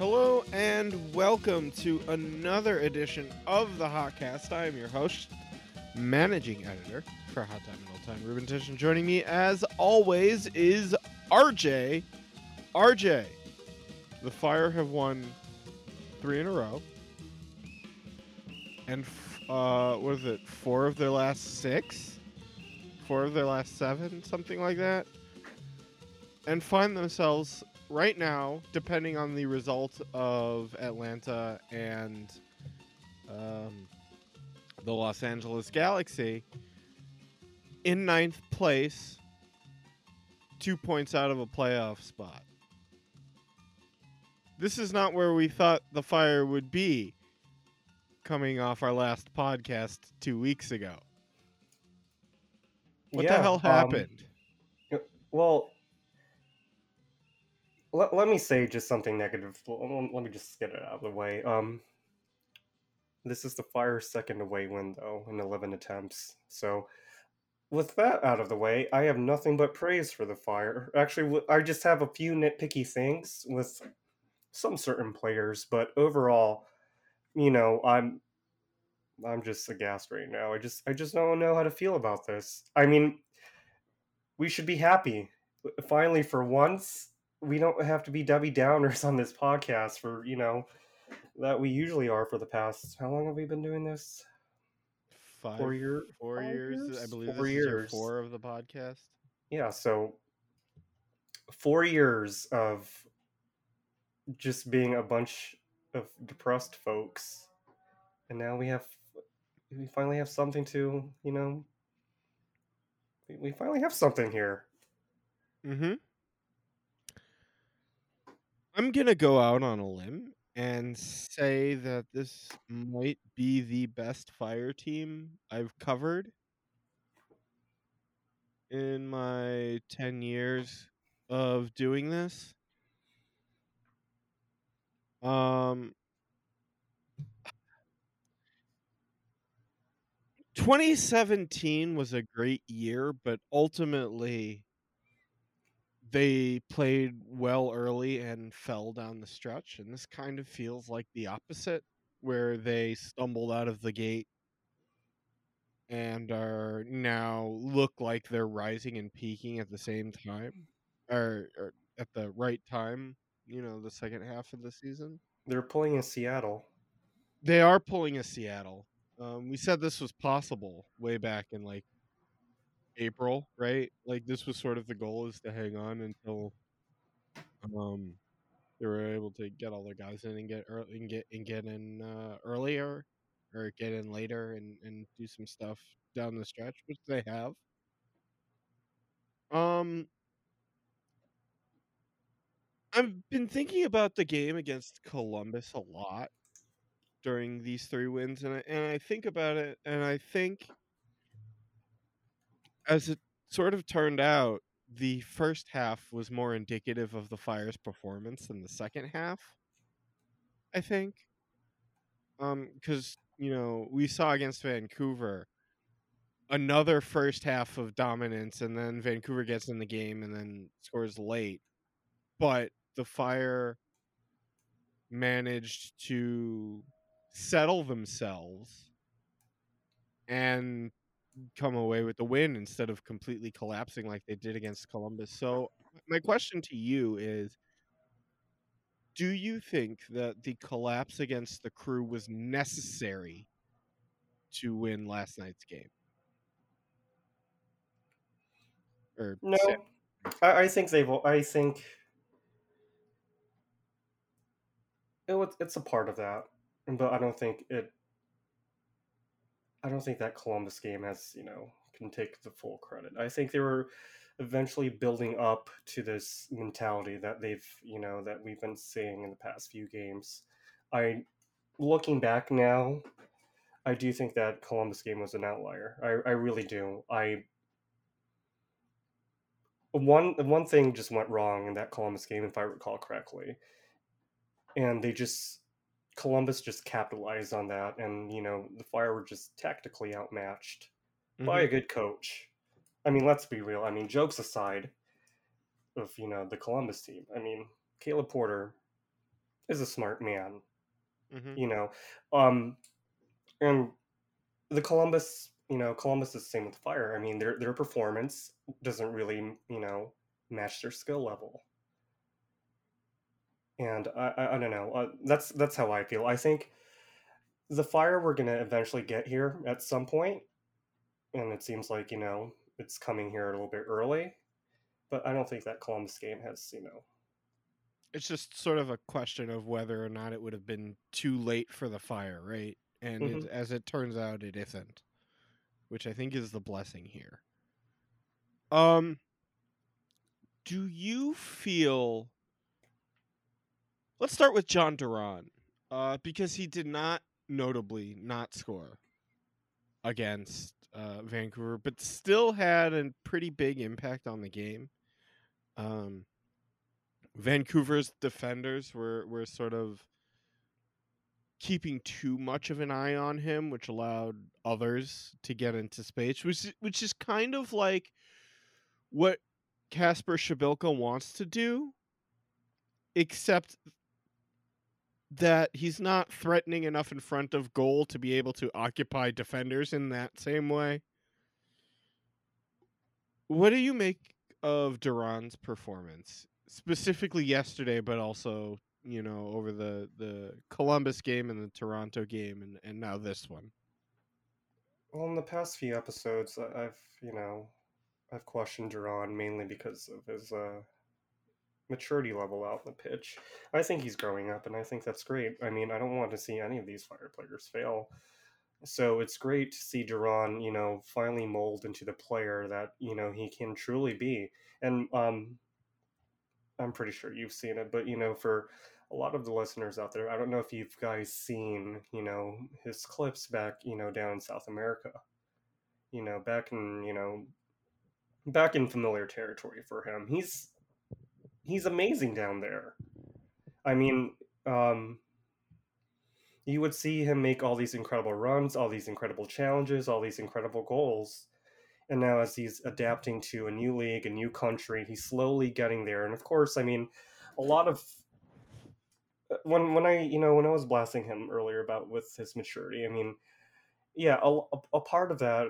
Hello and welcome to another edition of the Hotcast. I am your host, managing editor for Hot Time in Old Town, Ruben Tish, and joining me as always is RJ. RJ, the Fire have won three in a row, and uh, what is it? Four of their last six, four of their last seven, something like that, and find themselves right now, depending on the result of Atlanta and um, the Los Angeles Galaxy, in ninth place, two points out of a playoff spot. This is not where we thought the Fire would be coming off our last podcast two weeks ago. What the Yeah, hell um, happened? Well, let, let me say just something negative. Let me just get it out of the way. Um, this is the Fire's second away win, though, in 11 attempts. So, with that out of the way, I have nothing but praise for the Fire. Actually, I just have a few nitpicky things with some certain players, but overall, you know, I'm I'm just aghast right now. I just I just don't know how to feel about this. I mean, we should be happy. Finally, for once, we don't have to be Debbie Downers on this podcast for, you know, that we usually are for the past how long have we been doing this? Five, four year- four five years. I believe Four this is years. four of the podcast. Yeah, so four years of just being a bunch of depressed folks. And now we have we finally have something to, you know, we- we finally have something here. Mm-hmm. I'm gonna go out on a limb and say that this might be the best fire team I've covered in my ten years of doing this. Um, 2017 was a great year, but ultimately they played well early and fell down the stretch. And this kind of feels like the opposite, where they stumbled out of the gate and are now look like they're rising and peaking at the same time or, or at the right time, you know, the second half of the season. They're pulling a Seattle. They are pulling a Seattle. Um, we said this was possible way back in like April, right? Like this was sort of the goal is to hang on until um they were able to get all their guys in and get early and get and get in uh, earlier or get in later and and do some stuff down the stretch, which they have. Um I've been thinking about the game against Columbus a lot during these three wins and I, and I think about it and I think as it sort of turned out the first half was more indicative of the Fire's performance than the second half. I think um cuz you know, we saw against Vancouver another first half of dominance and then Vancouver gets in the game and then scores late. But the Fire managed to settle themselves and come away with the win instead of completely collapsing like they did against Columbus. So, my question to you is Do you think that the collapse against the crew was necessary to win last night's game? Or No, I, I think they've. I think it it's a part of that, but I don't think it. I don't think that Columbus game has you know can take the full credit. I think they were eventually building up to this mentality that they've you know that we've been seeing in the past few games. I looking back now, I do think that Columbus game was an outlier. I, I really do. I one one thing just went wrong in that Columbus game, if I recall correctly, and they just Columbus just capitalized on that, and you know the Fire were just tactically outmatched by a Mhm. good coach. I mean, let's be real. I mean, jokes aside, of you know the Columbus team. I mean, Caleb Porter is a smart man. Mhm. You know, um, and the Columbus, you know, Columbus is the same with Fire. I mean, their their performance doesn't really, you know, match their skill level. And I, I, I don't know. Uh, that's that's how I feel. I think the Fire we're gonna eventually get here at some point, and it seems like you know it's coming here a little bit early. But I don't think that Columbus game has, you know, It's just sort of a question of whether or not it would have been too late for the fire, right? And Mhm. it, as it turns out, it isn't, which I think is the blessing here. Um, do you feel? Let's start with Jhon Duran, uh, because he did not notably not score against uh, Vancouver, but still had a pretty big impact on the game. Um, Vancouver's defenders were were sort of keeping too much of an eye on him, which allowed others to get into space, which which is kind of like what Kacper Przybyłko wants to do, except that he's not threatening enough in front of goal to be able to occupy defenders in that same way. What do you make of Duran's performance, specifically yesterday, but also you know over the the Columbus game and the Toronto game, and and now this one? Well, in the past few episodes, I- I've you know, I've questioned Duran mainly because of his uh, maturity level out in the pitch. I think he's growing up, and I think that's great. I mean, I don't want to see any of these fire players fail. So it's great to see Duran, you know, finally mold into the player that you know he can truly be. And um, I'm pretty sure you've seen it, but you know, for a lot of the listeners out there, I don't know if you've guys seen, you know, his clips back, you know, down in South America. You know, back in, you know, back in familiar territory for him. He's he's amazing down there. I mean, um you would see him make all these incredible runs, all these incredible challenges, all these incredible goals. And now, as he's adapting to a new league, a new country, he's slowly getting there. And of course, I mean, a lot of uh, when when I you know when I was blasting him earlier about with his maturity, I mean, yeah, a, a, a part of that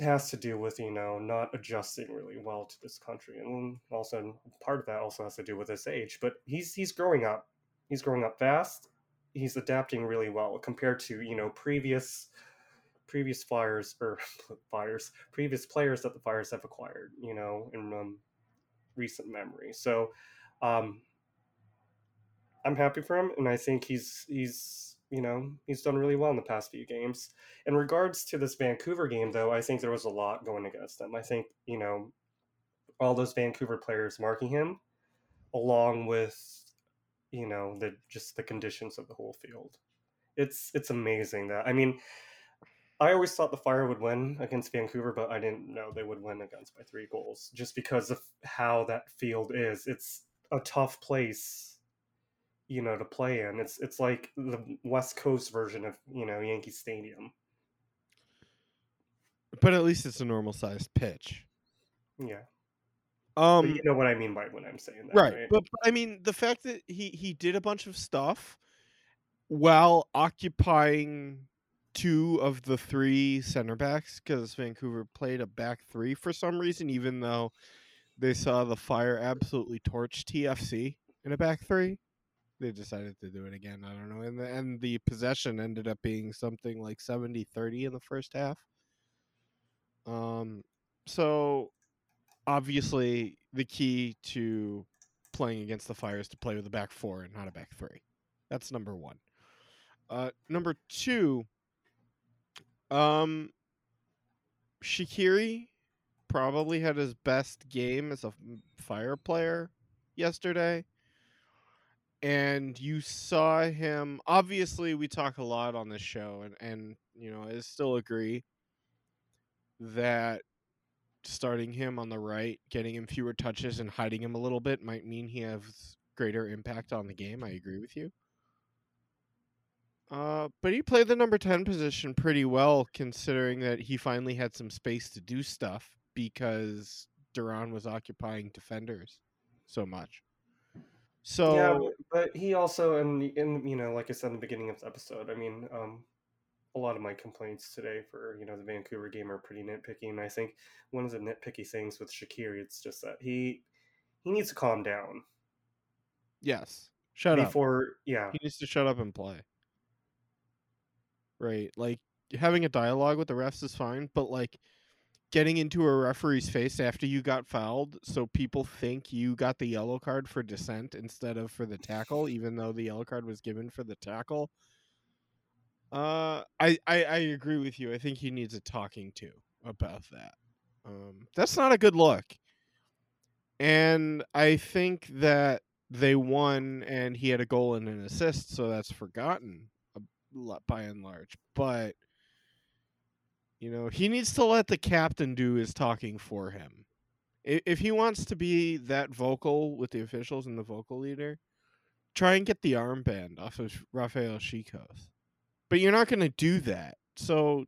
has to do with you know not adjusting really well to this country, and also part of that also has to do with his age. But he's he's growing up. He's growing up fast. He's adapting really well compared to you know previous previous flyers or flyers previous players that the fires have acquired you know in um, recent memory so um, i'm happy for him and i think he's he's you know he's done really well in the past few games. In regards to this vancouver game though i think there was a lot going against them. I think you know all those vancouver players marking him along with you know the just the conditions of the whole field. It's it's amazing that i mean I always thought the Fire would win against Vancouver, but I didn't know they would win against by three goals just because of how that field is. It's a tough place, you know, to play in. It's it's like the West Coast version of you know Yankee Stadium. But at least it's a normal sized pitch. Yeah, Um, but you know what I mean by when I'm saying that, right, right? But, but I mean, the fact that he he did a bunch of stuff while occupying two of the three center backs because Vancouver played a back three for some reason, even though they saw the Fire absolutely torch TFC in a back three. They decided to do it again. I don't know. And the, and the possession ended up being something like 70 30 in the first half. Um, so obviously, the key to playing against the Fire is to play with a back four and not a back three. That's number one. Uh, number two, um, Shaqiri probably had his best game as a fire player yesterday. And you saw him. Obviously, we talk a lot on this show, and, and you know, I still agree that starting him on the right, getting him fewer touches, and hiding him a little bit might mean he has greater impact on the game. I agree with you. Uh, but he played the number 10 position pretty well, considering that he finally had some space to do stuff because Duran was occupying defenders so much. So yeah, but- he also, and in you know, like I said in the beginning of the episode, I mean, um, a lot of my complaints today for you know the Vancouver game are pretty nitpicky, and I think one of the nitpicky things with Shaqiri, it's just that he he needs to calm down yes, shut up. before, yeah, He needs to shut up and play. Right, like having a dialogue with the refs is fine, but like getting into a referee's face after you got fouled, so people think you got the yellow card for dissent instead of for the tackle, even though the yellow card was given for the tackle. Uh, I I, I agree with you. I think he needs a talking to about that. Um, that's not a good look. And I think that they won and he had a goal and an assist, so that's forgotten by and large. But you know, he needs to let the captain do his talking for him. If he wants to be that vocal with the officials and the vocal leader, try and get the armband off of Rafael Czichos. But you're not going to do that. So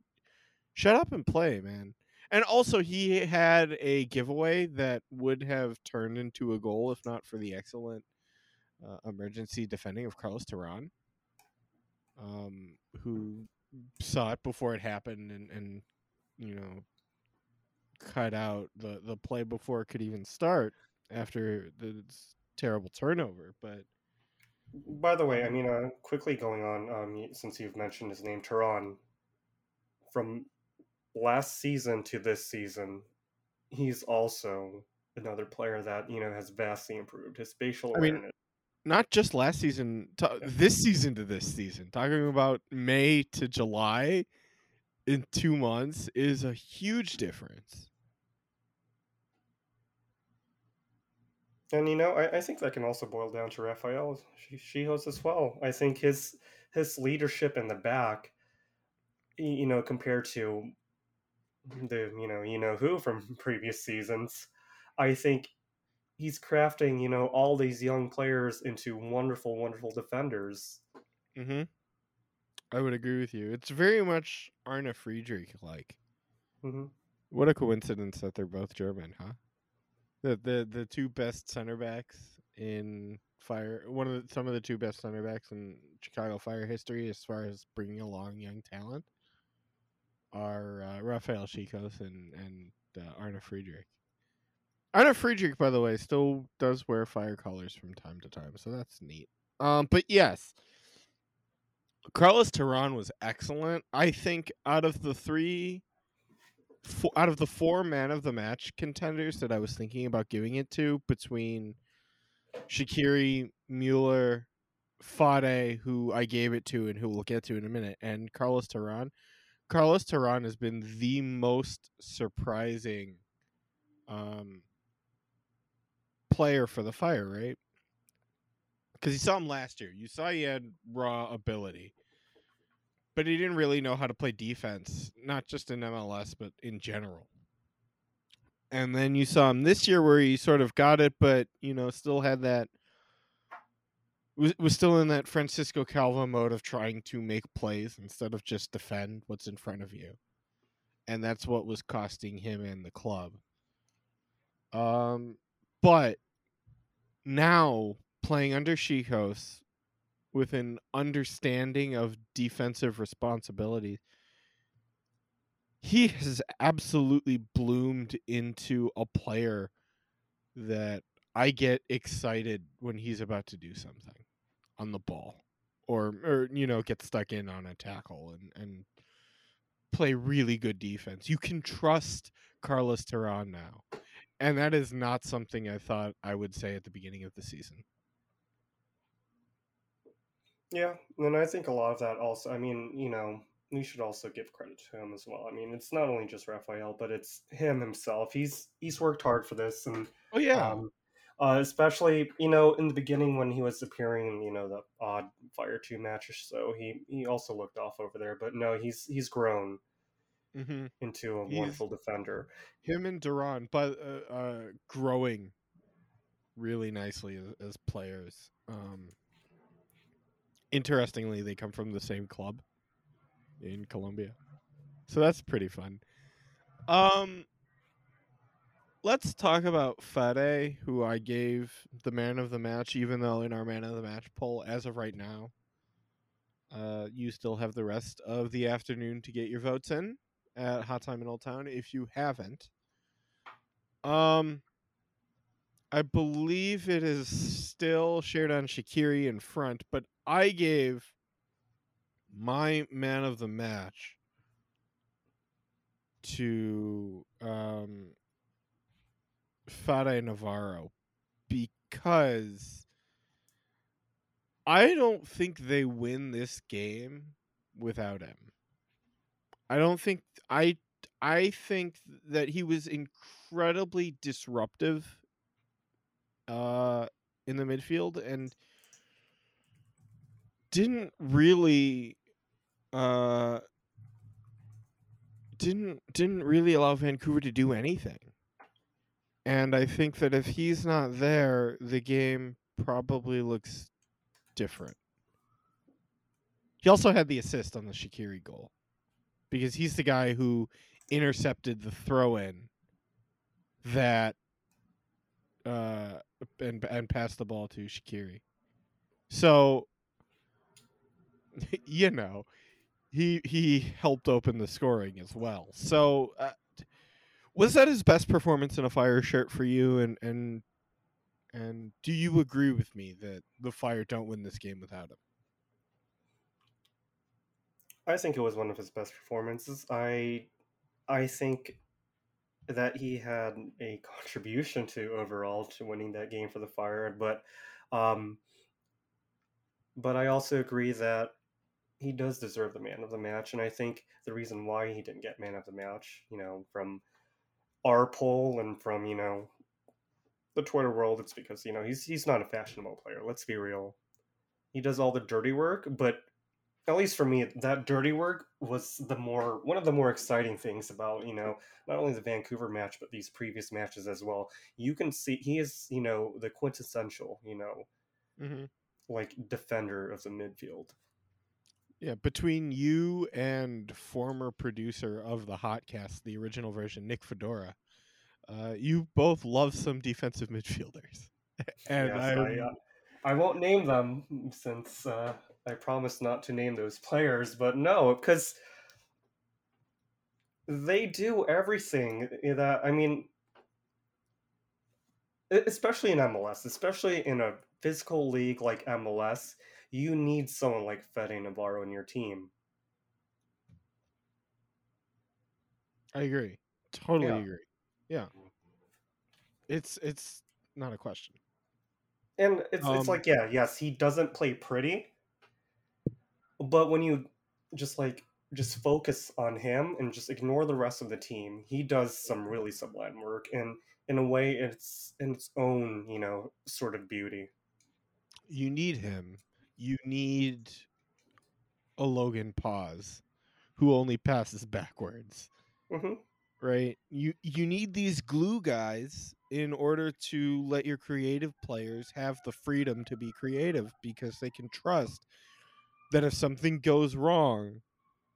shut up and play, man. And also, he had a giveaway that would have turned into a goal if not for the excellent uh, emergency defending of Carlos Terán, um, who saw it before it happened and, and you know cut out the, the play before it could even start after the terrible turnover. But By the way, I mean, uh, quickly going on, um, since you've mentioned his name, Terán, from last season to this season, he's also another player that you know has vastly improved his spatial I mean, awareness. Not just last season, to, this season to this season. Talking about May to July in two months is a huge difference. And you know, I, I think that can also boil down to Rafael Shi- Czichos as well. I think his his leadership in the back, you know, compared to the you know you know who from previous seasons, I think he's crafting you know all these young players into wonderful, wonderful defenders. Mm-hmm. I would agree with you. It's very much Arne Friedrich like. mm-hmm. What a coincidence that they're both German, huh? The the the two best center backs in fire. One of the, some of the two best center backs in Chicago Fire history, as far as bringing along young talent, are uh, Rafael Czichos and and uh, Arne Friedrich. Arne Friedrich, by the way, still does wear fire colors from time to time, so that's neat. Um, but yes, Carlos Terán was excellent. I think out of the three four, out of the four man of the match contenders that I was thinking about giving it to between Shaqiri, Mueller, Fede, who I gave it to and who we'll get to in a minute, and Carlos Terán. Carlos Terán has been the most surprising um, player for the Fire, right? Because you saw him last year. You saw he had raw ability but he didn't really know how to play defense, not just in MLS, but in general. And then you saw him this year where he sort of got it, but you know, still had that was was still in that Francisco Calvo mode of trying to make plays instead of just defend what's in front of you. And that's what was costing him and the club. Um but now playing under Czichos with an understanding of defensive responsibility, he has absolutely bloomed into a player that I get excited when he's about to do something on the ball or or you know get stuck in on a tackle and and play really good defense. You can trust Carlos Terán now. And that is not something I thought I would say at the beginning of the season. Yeah, and I think a lot of that also. I mean, you know, we should also give credit to him as well. I mean, it's not only just Rafael, but it's him himself. He's he's worked hard for this, and Oh yeah. um, uh, especially you know in the beginning when he was appearing in you know the odd Fire Two match or So he he also looked off over there, but no, he's he's grown mm-hmm. into a He's- wonderful defender. him and Duran, but uh, uh, growing really nicely as, as players. Um, interestingly, they come from the same club in Colombia, so that's pretty fun. Um, let's talk about Fede, who I gave the man of the match, even though in our man of the match poll, as of right now, uh, you still have the rest of the afternoon to get your votes in at Hot Time in Old Town if you haven't. Um, I believe it is still shared on Shaqiri in front, but I gave my man of the match to um, Fede Navarro because I don't think they win this game without him. I don't think I I think that he was incredibly disruptive uh in the midfield and didn't really uh didn't didn't really allow Vancouver to do anything. And I think that if he's not there, the game probably looks different. He also had the assist on the Shaqiri goal because he's the guy who intercepted the throw in that uh and and passed the ball to Shaqiri. So you know, he he helped open the scoring as well. So uh, was that his best performance in a fire shirt for you and and and do you agree with me that the fire don't win this game without him? I think it was one of his best performances. I I think that he had a contribution to overall to winning that game for the Fire, but um but I also agree that he does deserve the man of the match and I think the reason why he didn't get man of the match, you know, from our poll and from, you know, the Twitter world, it's because, you know, he's he's not a fashionable player, let's be real. He does all the dirty work, but at least for me, that dirty work was the more one of the more exciting things about you know not only the Vancouver match but these previous matches as well. You can see he is you know the quintessential you know Mm-hmm. like defender of the midfield. Yeah, between you and former producer of the Hotcast, the original version, Nick Fedora, uh, you both love some defensive midfielders, and Yes, I'm- I, uh, I won't name them since uh, I promise not to name those players, but no, because they do everything that I mean, especially in MLS, especially in a physical league like MLS, you need someone like Fede Navarro in your team. I agree, totally Yeah. agree. Yeah, it's it's not a question. And it's Um, it's like yeah, yes, he doesn't play pretty, but when you just like just focus on him and just ignore the rest of the team, he does some really sublime work and in a way it's in its own, you know, sort of beauty. You need him. You need a Logan Pause, who only passes backwards. hmm right you you need these glue guys in order to let your creative players have the freedom to be creative because they can trust that if something goes wrong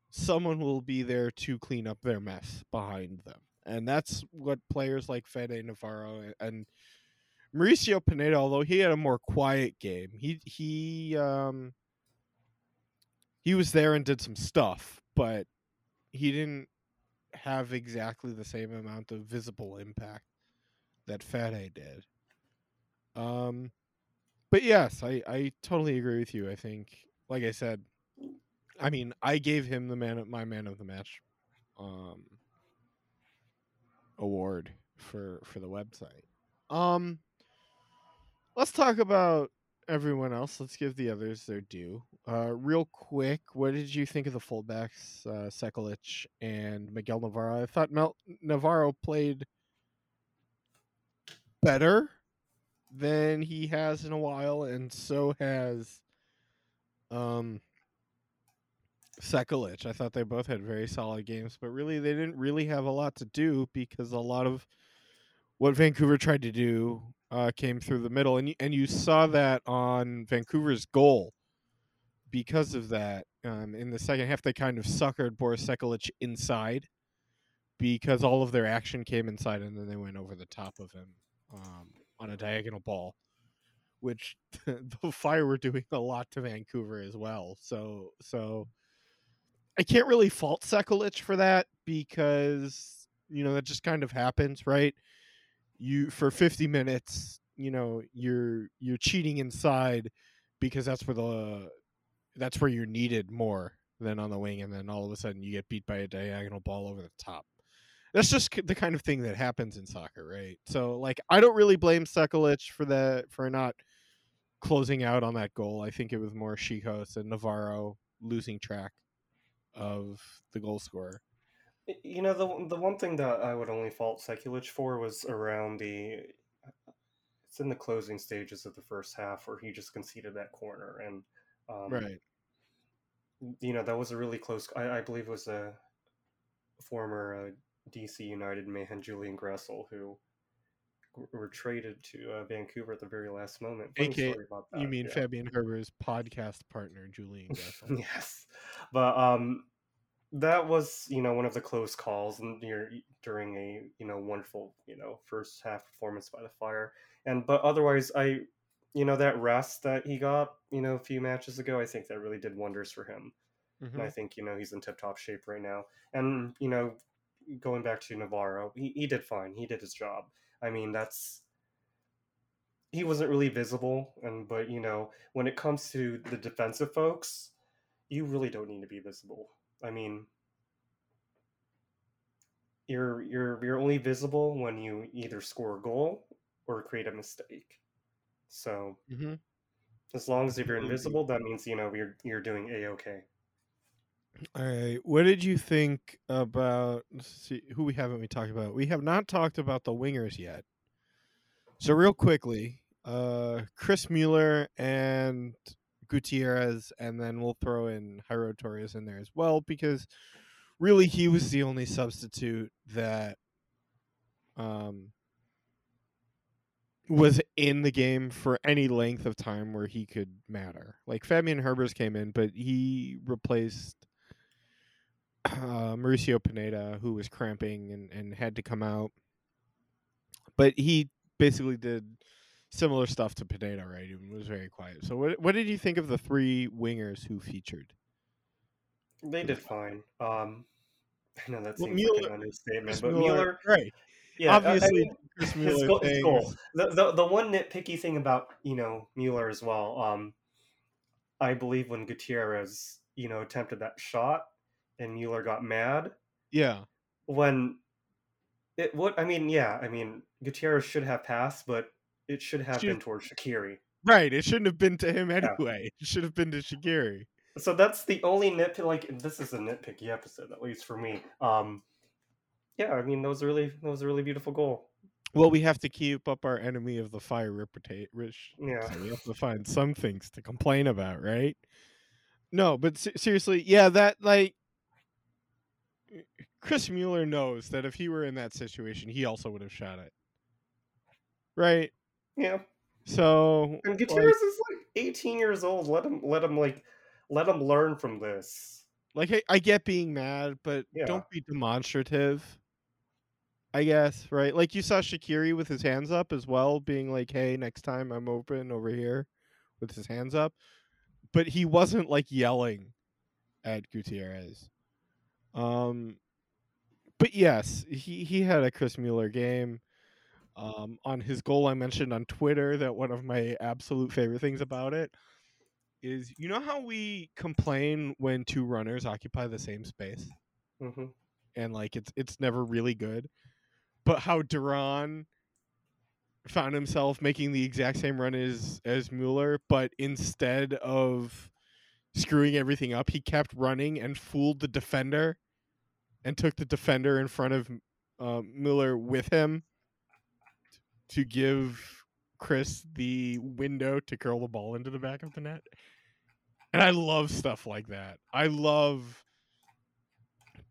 someone will be there to clean up their mess behind them and that's what players like Fede Navarro and- Mauricio Pineda although he had a more quiet game he he um he was there and did some stuff but he didn't have exactly the same amount of visible impact that Fede did. Um, but yes, I, I totally agree with you. I think, like I said, I mean, I gave him the man of my man of the match um, award for for the website. Um, let's talk about everyone else. Let's give the others their due. Uh, real quick, what did you think of the fullbacks, uh, Sekulic and Miguel Navarro? I thought Mel- Navarro played better than he has in a while, and so has um, Sekulic. I thought they both had very solid games, but really they didn't really have a lot to do because a lot of what Vancouver tried to do uh, came through the middle, and you, and you saw that on Vancouver's goal. Because of that, um, in the second half, they kind of suckered Boris Sekulic inside because all of their action came inside and then they went over the top of him um, on a diagonal ball, which the Fire were doing a lot to Vancouver as well. So so I can't really fault Sekulic for that because you know that just kind of happens, right? You for 50 minutes, you know, you're you're cheating inside because that's where the that's where you're needed more than on the wing and then all of a sudden you get beat by a diagonal ball over the top that's just the kind of thing that happens in soccer, right? So like I don't really blame Sekulic for that for not closing out on that goal. I think it was more Czichos and Navarro losing track of the goal scorer. You know, the the one thing that I would only fault Sekulic for was around the it's in the closing stages of the first half where he just conceded that corner and um, right. You know, that was a really close. I, I believe it was a former uh, DC United man Julian Gressel, who were traded to uh, Vancouver at the very last moment. AK, you mean yeah. Fabian Herbers' podcast partner, Julian Gressel? yes, but um, that was you know one of the close calls and during a you know wonderful you know first half performance by the Fire, and but otherwise I you know that rest that he got you know a few matches ago I think that really did wonders for him. Mm-hmm. And I think you know he's in tip top shape right now, and you know going back to Navarro, he, he did fine. He did his job. I mean, that's he wasn't really visible, and but you know, when it comes to the defensive folks, you really don't need to be visible. I mean, you're you're you're only visible when you either score a goal or create a mistake. So, mm-hmm. as long as if you're invisible, that means you know you're you're doing a okay. All right. What did you think about let's see who we haven't we talked about? We have not talked about the wingers yet. So real quickly, uh Chris Mueller and Gutierrez, and then we'll throw in Jairo Torres in there as well because really he was the only substitute that um was in the game for any length of time where he could matter. Like Fabian Herbers came in, but he replaced uh, Mauricio Pineda, who was cramping and, and had to come out. But he basically did similar stuff to Pineda, right? And was very quiet. So, what what did you think of the three wingers who featured? They did fine. Um, I know that seems well, Mueller, like an understatement, but Mueller, Mueller, right? Yeah, obviously, I mean, his, goal, his goal. The, the the one nitpicky thing about you know Mueller as well. Um, I believe when Gutierrez you know attempted that shot, and Mueller got mad. Yeah. When it what I mean, yeah, I mean Gutierrez should have passed, but it should have should, been towards Shaqiri. Right. It shouldn't have been to him anyway. Yeah. It should have been to Shaqiri. So that's the only nitpick. Like this is a nitpicky episode, at least for me. Um, yeah, I mean that was a really that was a really beautiful goal. Well, we have to keep up our enemy of the fire reputation. Yeah, so we have to find some things to complain about, right? No, but seriously, yeah, that like Chris Mueller knows that if he were in that situation, he also would have shot it. Right? Yeah. So And Gutierrez like, is like 18 years old. Let him let him like let him learn from this. Like I, I get being mad, but yeah. don't be demonstrative. I guess, right? Like you saw Shaqiri with his hands up as well, being like, "Hey, next time I'm open over here," with his hands up. But he wasn't like yelling at Gutierrez. Um, but yes, he he had a Chris Mueller game. Um, on his goal, I mentioned on Twitter that one of my absolute favorite things about it is you know how we complain when two runners occupy the same space, mm-hmm. and like it's it's never really good, but how Duran found himself making the exact same run as as Mueller, but instead of screwing everything up, he kept running and fooled the defender and took the defender in front of uh, Mueller with him to give Chris the window to curl the ball into the back of the net. And I love stuff like that. I love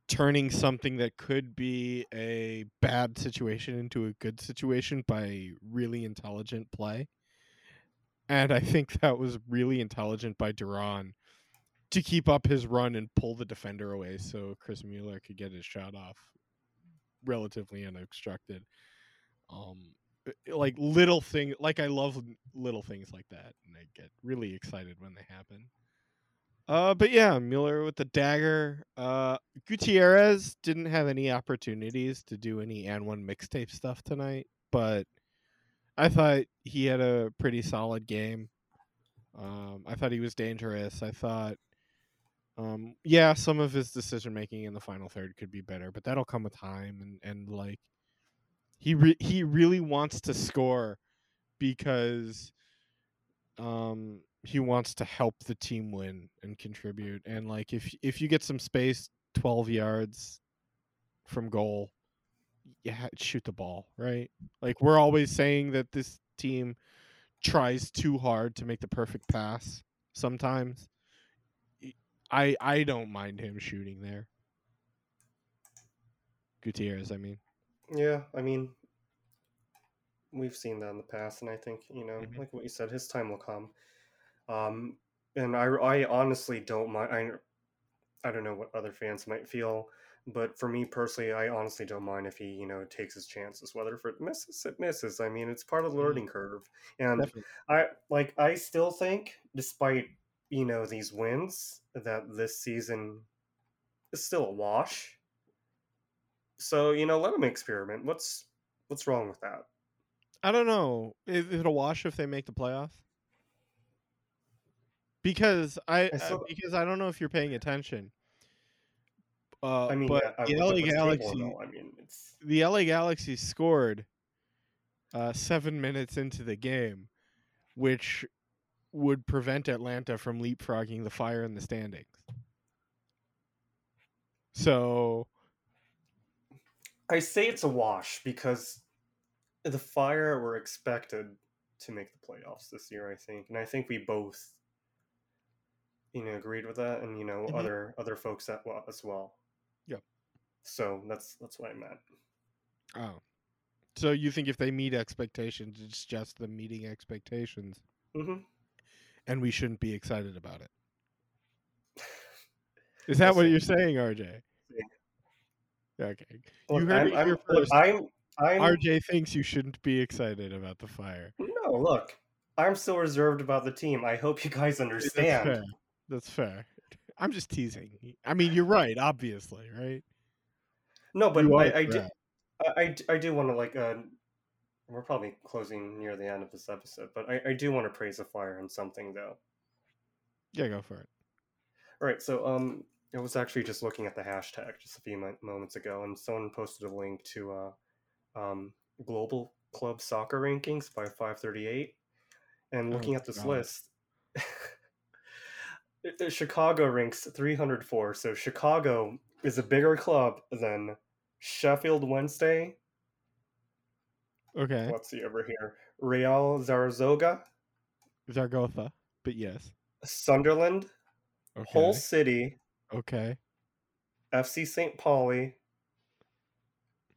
turning something that could be a bad situation into a good situation by really intelligent play. And I think that was really intelligent by Duran to keep up his run and pull the defender away so Chris Mueller could get his shot off relatively unobstructed. Um, uh, like little thing, like I love little things like that, and I get really excited when they happen. Uh, but yeah, Mueller with the dagger. Uh, Gutierrez didn't have any opportunities to do any and one mixtape stuff tonight, but I thought he had a pretty solid game. Um, I thought he was dangerous. I thought, um, yeah, some of his decision making in the final third could be better, but that'll come with time. And and like, he re- he really wants to score because, um, he wants to help the team win and contribute. And like, if if you get some space, twelve yards from goal, yeah, shoot the ball, right? Like we're always saying that this team tries too hard to make the perfect pass sometimes. I I don't mind him shooting there. Gutierrez, I mean. Yeah, I mean we've seen that in the past and I think, you know, Mhm. like what you said, his time will come. Um and I I honestly don't mind I I don't know what other fans might feel, but for me personally, I honestly don't mind if he, you know, takes his chances. Whether if it misses, it misses. I mean, it's part of the Mhm. learning curve. And Definitely. I like I still think, despite you know these wins, that this season is still a wash. So you know, let them experiment. What's what's wrong with that? I don't know. Is it a wash if they make the playoffs? Because I, I uh, still, because I don't know if you're paying attention. Uh, I mean, but yeah, the LA his table Galaxy. I mean, it's the LA Galaxy scored uh, seven minutes into the game, which would prevent Atlanta from leapfrogging the Fire in the standings. So I say it's a wash because the Fire were expected to make the playoffs this year. I think, and I think we both, you know, agreed with that, and you know, Mhm. other other folks that well as well. Yep. So that's that's what I meant. Oh. So you think if they meet expectations, it's just them meeting expectations, hmm and we shouldn't be excited about it? Is that what you're saying, RJ? Okay. You heard I'm, it I'm, first. I'm, I'm, RJ thinks you shouldn't be excited about the fire. no, look, I'm still reserved about the team. I hope you guys That's understand. fair. That's fair. I'm just teasing. I mean, you're right, obviously, right? No, but You are I, I do, correct. I, I d- I do want to like, uh, we're probably closing near the end of this episode, but I, I do want to praise the fire on something though. Yeah, go for it. All right, so um, I was actually just looking at the hashtag just a few moments ago, and someone posted a link to uh, um, global club soccer rankings by 538, and Oh, looking at this God. list, Chicago ranks 304. So Chicago is a bigger club than Sheffield Wednesday. Okay. Let's see over here: Real Zaragoza, Zaragoza, but yes. Sunderland, Okay. Hull City, Okay. FC St. Pauli,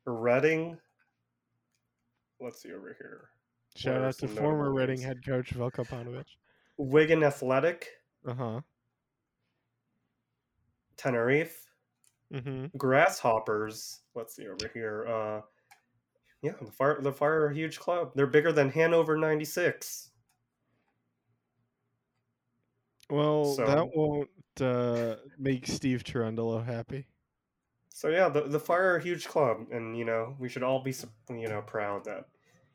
Reading. Let's see over here. Shout out to former Reading head coach Veljko Paunovic. Wigan Athletic, Uh huh. Tenerife, Mm-hmm. Grasshoppers. Let's see over here. Uh, yeah, the fire. The fire are a huge club. They're bigger than Hanover '96. Well, So- that won't uh, make Steve Cherundolo happy. So yeah, the the fire are a huge club, and you know we should all be you know proud that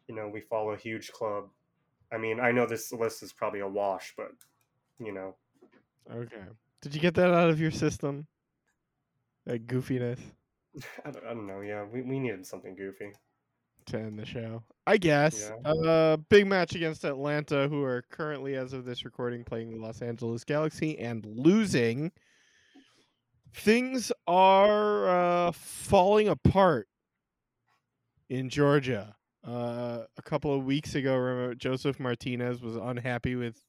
you know we follow a huge club. I mean, I know this list is probably a wash, but you know, Okay. Did you get that out of your system? That goofiness I don't, I don't know. Yeah, we, we needed something goofy. To end the show. I guess. Yeah. Uh, big match against Atlanta, who are currently, as of this recording, playing the Los Angeles Galaxy and losing. Things are uh, falling apart in Georgia. Uh, a couple of weeks ago, Josef Martinez was unhappy with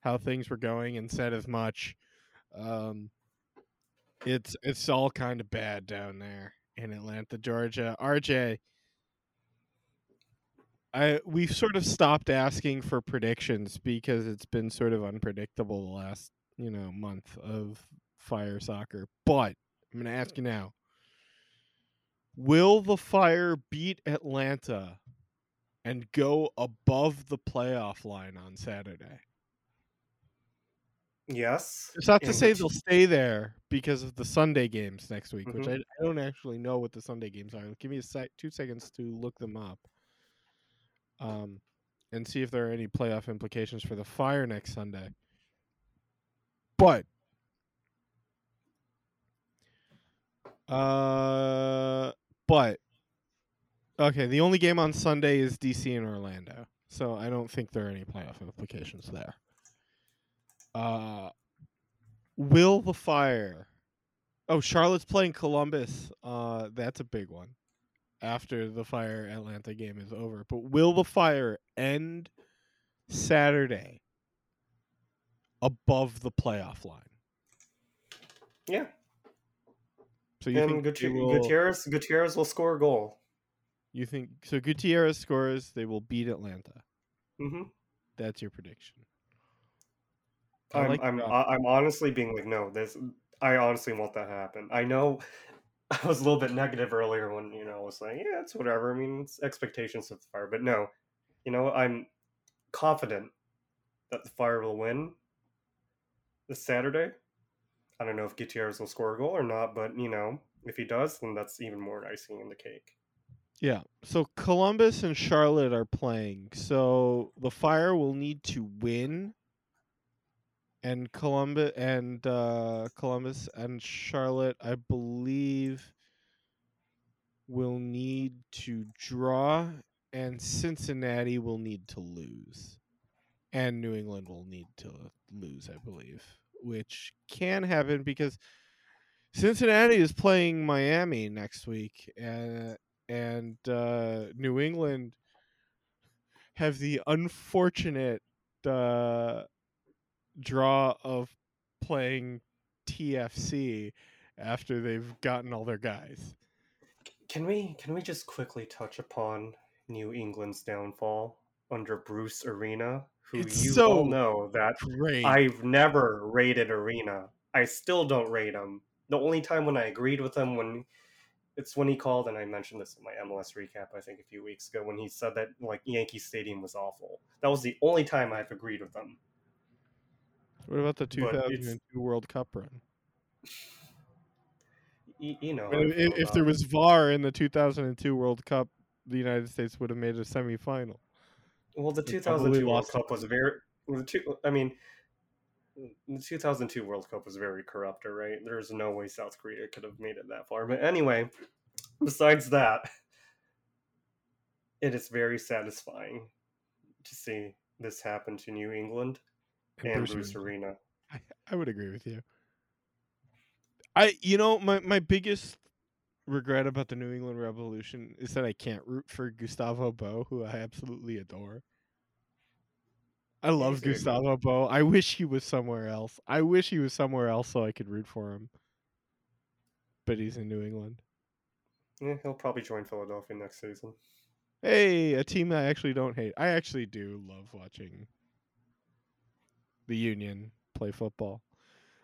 how things were going and said as much. Um, it's it's all kind of bad down there in Atlanta, Georgia. RJ, I we've sort of stopped asking for predictions because it's been sort of unpredictable the last you know month of fire soccer. But I'm going to ask you now: Will the Fire beat Atlanta and go above the playoff line on Saturday? Yes. It's not to say they'll stay there because of the Sunday games next week, which Mhm. I, I don't actually know what the Sunday games are. Give me a sec, two seconds to look them up, um, and see if there are any playoff implications for the Fire next Sunday. But, uh, but okay, the only game on Sunday is DC and Orlando, so I don't think there are any playoff implications there. Uh, will the Fire? Oh, Charlotte's playing Columbus. Uh, that's a big one. After the Fire Atlanta game is over, but will the Fire end Saturday above the playoff line? Yeah. So you and think Guti- will, Gutierrez Gutierrez will score a goal. you think so? Gutierrez scores. They will beat Atlanta. hmm That's your prediction. I I'm like I'm that. I- I'm honestly being like, no, this I honestly want that to happen. I know I was a little bit negative earlier when you know I was like, yeah, it's whatever. I mean, it's expectations of the fire, but no, you know, I'm confident that the fire will win this Saturday. I don't know if Gutierrez will score a goal or not, but you know, if he does, then that's even more icing in the cake. Yeah. So Columbus and Charlotte are playing. So the Fire will need to win. And Columbus and uh, Columbus and Charlotte, I believe, will need to draw, and Cincinnati will need to lose, and New England will need to lose, I believe, which can happen because Cincinnati is playing Miami next week, and and uh, New England have the unfortunate uh, draw of playing TFC after they've gotten all their guys. Can we can we just quickly touch upon New England's downfall under Bruce Arena, who It's you so all know that Great. I've never rated Arena. I still don't rate him. The only time when I agreed with him when it's when he called and I mentioned this in my MLS recap I think a few weeks ago when he said that like Yankee Stadium was awful. That was the only time I've agreed with him. What about the 2002 World Cup run? You know, I how mean, I feel if, if there was VAR in the 2002 World Cup, the United States would have made a semifinal. Well, the They 2002 World Cup was very. The two, I mean, the 2002 World Cup was very corrupt, right? There's no way South Korea could have made it that far. But anyway, besides that, it is very satisfying to see this happen to New England and Bruce Arena. Arena. I, I would agree with you. I you know my my biggest regret about the New England Revolution is that I can't root for Gustavo Bou, who I absolutely adore. I love He's a good guy. Gustavo Bou. I wish he was somewhere else. I wish he was somewhere else so I could root for him. But he's in New England. Yeah, he'll probably join Philadelphia next season. Hey, a team I actually don't hate. I actually do love watching the Union play football.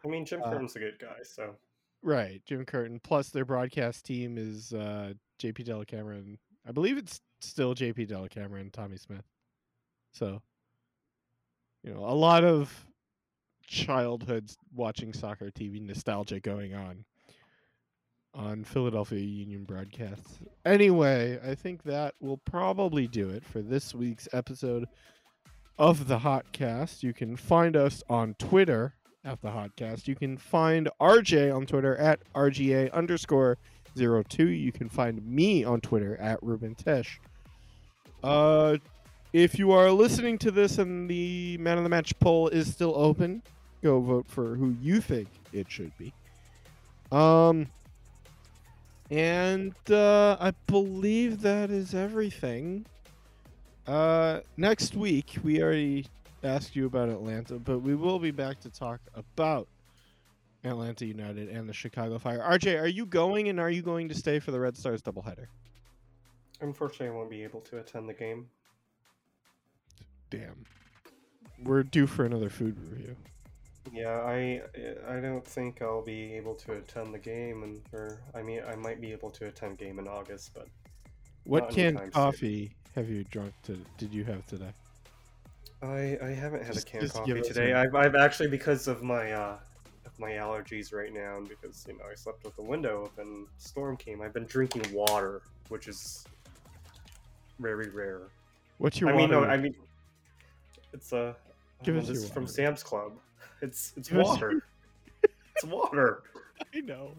I mean, Jim Uh, Curtin's a good guy, so Right, Jim Curtin. Plus, their broadcast team is uh, JP Dellacamera. I believe it's still JP Dellacamera and Tommy Smith. So, you know, a lot of childhood watching soccer TV nostalgia going on on Philadelphia Union broadcasts. Anyway, I think that will probably do it for this week's episode of the Hotcast. You can find us on Twitter at the Hotcast. You can find RJ on Twitter at RGA underscore zero two. You can find me on Twitter at Ruben Tesh. Uh, if you are listening to this and the Man of the Match poll is still open, go vote for who you think it should be. Um, and uh, I believe that is everything. Uh, next week we already asked you about Atlanta, but we will be back to talk about Atlanta United and the Chicago Fire. RJ, are you going and are you going to stay for the Red Stars doubleheader? unfortunately, I won't be able to attend the game. Damn. We're due for another food review. Yeah, I I don't think I'll be able to attend the game, and or I mean I might be able to attend game in August, but What canned soon. coffee have you drunk to? Did you have today? I I haven't had Just- a canned coffee today. I've I've actually because of my uh of my allergies right now, and because you know I slept with the window open, storm came. I've been drinking water, which is very rare. What's your I mean, no. I mean, it's a. Give oh, us this from. Sam's Club. It's it's Give water. it's water. I know.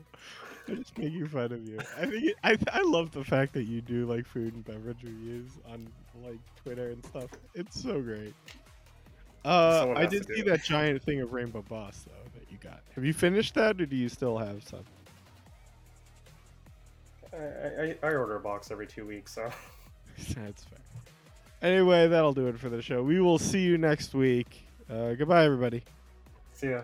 I'm just making fun of you. I think it, I I love the fact that you do like food and beverage reviews on like Twitter and stuff. It's so great. Uh, I did see it. that giant thing of Rainbow Boss though that you got. Have you finished that, or do you still have some? I, I I order a box every two weeks, so. That's fair. Anyway, that'll do it for the show. We will see you next week. Uh, goodbye, everybody. See ya.